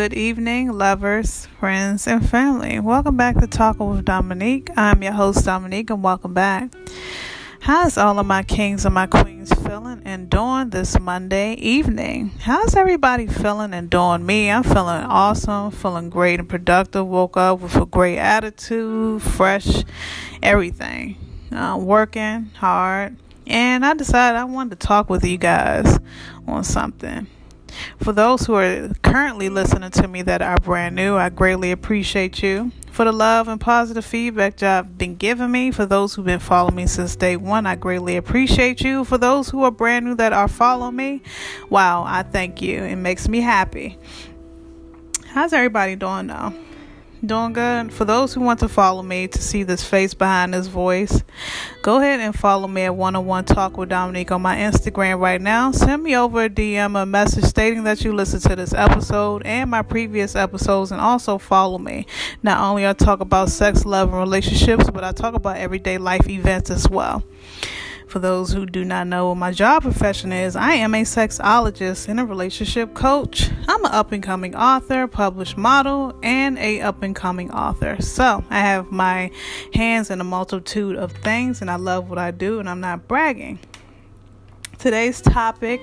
Good evening, lovers, friends, and family. Welcome back to Talking with Dominique. I'm your host, Dominique, and welcome back. How's all of my kings and my queens feeling and doing this Monday evening? How's everybody feeling and doing? Me, I'm feeling awesome, feeling great and productive. Woke up with a great attitude, fresh, everything. Uh, working hard, and I decided I wanted to talk with you guys on something. For those who are currently listening to me that are brand new, I greatly appreciate you. For the love and positive feedback y'all have been giving me, for those who've been following me since day one, I greatly appreciate you. For those who are brand new that are following me, wow, I thank you. It makes me happy. How's everybody doing now? Doing good. For those who want to follow me to see this face behind this voice, go ahead and follow me at 101 Talk with Dominique on my Instagram right now. Send me over a DM, a message stating that you listened to this episode and my previous episodes, and also follow me. Not only I talk about sex, love, and relationships, but I talk about everyday life events as well. For those who do not know what my job profession is, I am a sexologist and a relationship coach. I'm an up and coming author, published model, and a up and coming author. So I have my hands in a multitude of things, and I love what I do, and I'm not bragging. Today's topic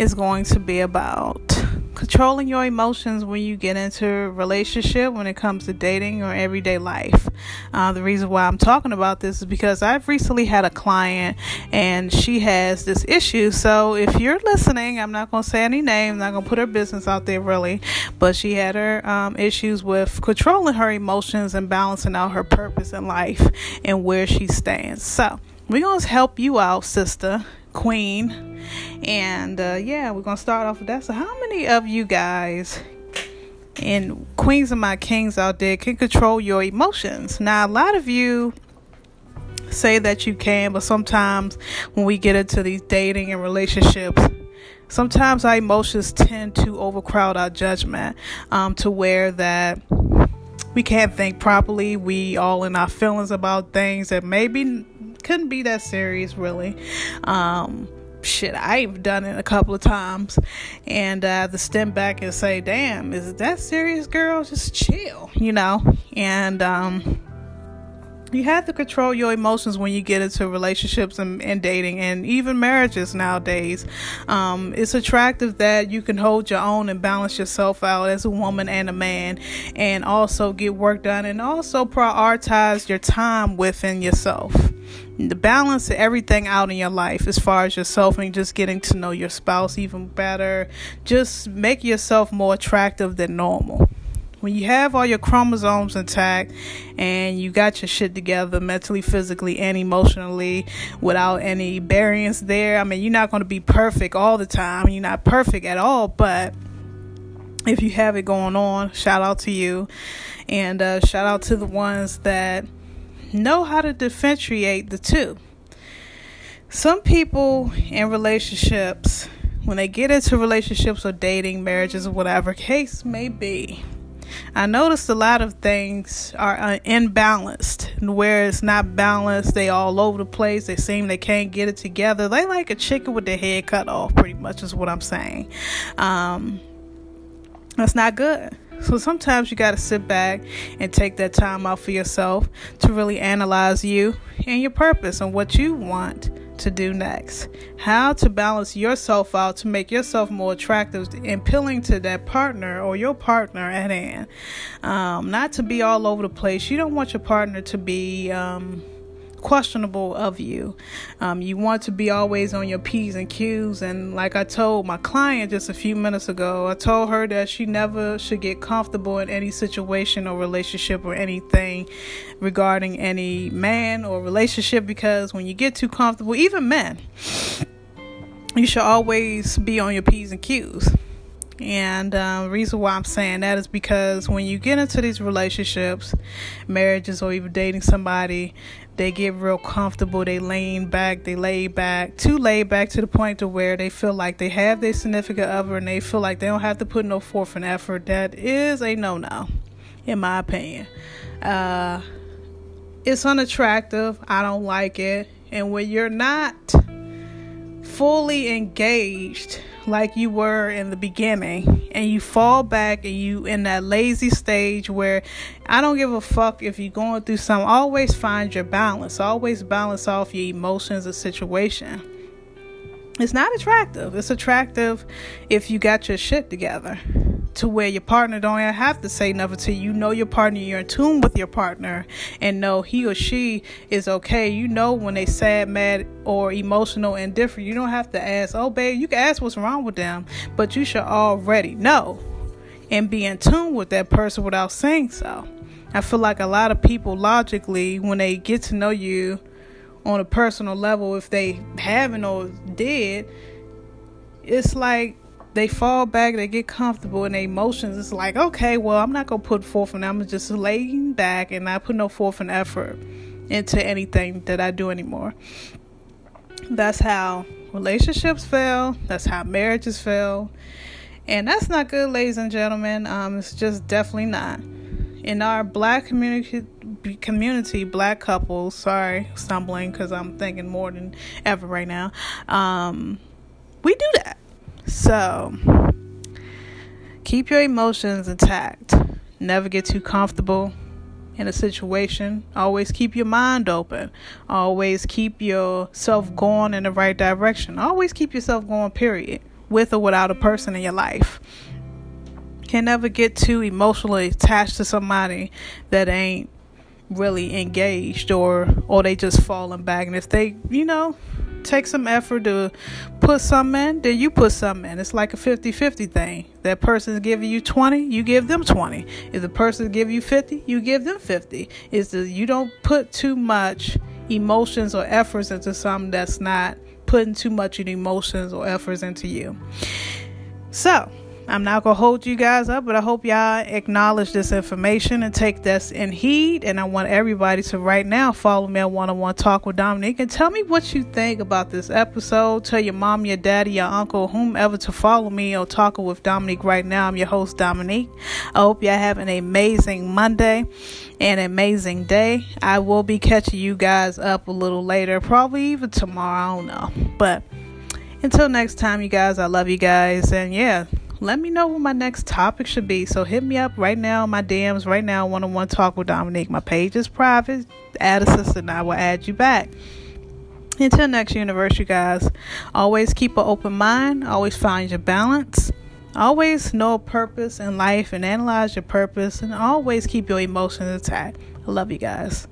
is going to be about controlling your emotions when you get into a relationship when it comes to dating or everyday life. Uh, the reason why i'm talking about this is because i've recently had a client and she has this issue. So if you're listening i'm not going to say any names I'm not going to put her business out there really but she had her um, issues with controlling her emotions and balancing out her purpose in life and where she stands. So we're going to help you out sister queen. And uh, yeah, we're gonna start off with that. So, how many of you guys and queens and my kings out there can control your emotions? Now, a lot of you say that you can, but sometimes when we get into these dating and relationships, sometimes our emotions tend to overcrowd our judgment um, to where that we can't think properly. We all in our feelings about things that maybe couldn't be that serious, really. Um, shit, I've done it a couple of times, and uh, to step back and say, "Damn, is it that serious, girl? Just chill," you know. And um, you have to control your emotions when you get into relationships and, and dating and even marriages nowadays. Um, it's attractive that you can hold your own and balance yourself out as a woman and a man, and also get work done and also prioritize your time within yourself the balance everything out in your life as far as yourself and just getting to know your spouse even better just make yourself more attractive than normal when you have all your chromosomes intact and you got your shit together mentally, physically, and emotionally without any variance there, I mean, you're not going to be perfect all the time. You're not perfect at all, but if you have it going on, shout out to you. And uh, shout out to the ones that know how to differentiate the two. Some people in relationships, when they get into relationships or dating, marriages, or whatever case may be, I noticed a lot of things are uh, imbalanced. Where it's not balanced, they all over the place. They seem they can't get it together. They like a chicken with their head cut off, pretty much is what I'm saying. Um, that's not good. So sometimes you got to sit back and take that time out for yourself to really analyze you and your purpose and what you want to do next. How to balance yourself out to make yourself more attractive and appealing to that partner or your partner at hand. Um, not to be all over the place. You don't want your partner to be. Um, questionable of you. Um, you want to be always on your P's and Q's. And like I told my client just a few minutes ago, I told her that she never should get comfortable in any situation or relationship or anything regarding any man or relationship because when you get too comfortable, even men, you should always be on your P's and Q's. And uh, reason why I'm saying that is because when you get into these relationships, marriages, or even dating somebody, they get real comfortable. They lean back, they lay back, too laid back to the point to where they feel like they have their significant other and they feel like they don't have to put no forth and effort. That is a no no, in my opinion. Uh, it's unattractive. I don't like it. And when you're not fully engaged like you were in the beginning and you fall back and you in that lazy stage where I don't give a fuck if you're going through something, always find your balance. Always balance off your emotions or situation. It's not attractive. It's attractive if you got your shit together to where your partner don't have to say nothing to you. You know your partner, you're in tune with your partner, and know he or she is okay. You know when they sad, mad, or emotional and different. You don't have to ask, oh babe, you can ask what's wrong with them, but you should already know and be in tune with that person without saying so. I feel like a lot of people logically, when they get to know you on a personal level, if they haven't or did, it's like they fall back, they get comfortable in their emotions. It's like, okay, well, I'm not gonna put forth and I'm just laying back and not put no forth and effort into anything that I do anymore. That's how relationships fail. That's how marriages fail, and that's not good, ladies and gentlemen. Um, it's just definitely not. In our black community, community, black couples. Sorry, stumbling because I'm thinking more than ever right now. Um, we do that so, keep your emotions intact. Never get too comfortable in a situation. Always keep your mind open. Always keep yourself going in the right direction. Always keep yourself going, period, with or without a person in your life. Can never get too emotionally attached to somebody that ain't really engaged or or they just falling back and if they you know take some effort to put something in, then you put something in. It's like a 50 50 thing. That person's giving you 20, you give them 20. If the person give you 50, you give them 50. Is that you don't put too much emotions or efforts into something that's not putting too much emotions or efforts into you. So, I'm not gonna hold you guys up, but I hope y'all acknowledge this information and take this in heed. And I want everybody to right now follow me on one on one talk with Dominique and tell me what you think about this episode. Tell your mom, your daddy, your uncle, whomever to follow me on Talking with Dominique right now. I'm your host, Dominique. I hope y'all have an amazing Monday and amazing day. I will be catching you guys up a little later, probably even tomorrow. I don't know. But until next time, you guys, I love you guys. And yeah, let me know what my next topic should be. So hit me up right now, my DMs right now, one on one talk with Dominique. My page is private. Add a sister and I will add you back. Until next universe, you guys, always keep an open mind, always find your balance, always know a purpose in life and analyze your purpose, and always keep your emotions intact. I love you guys.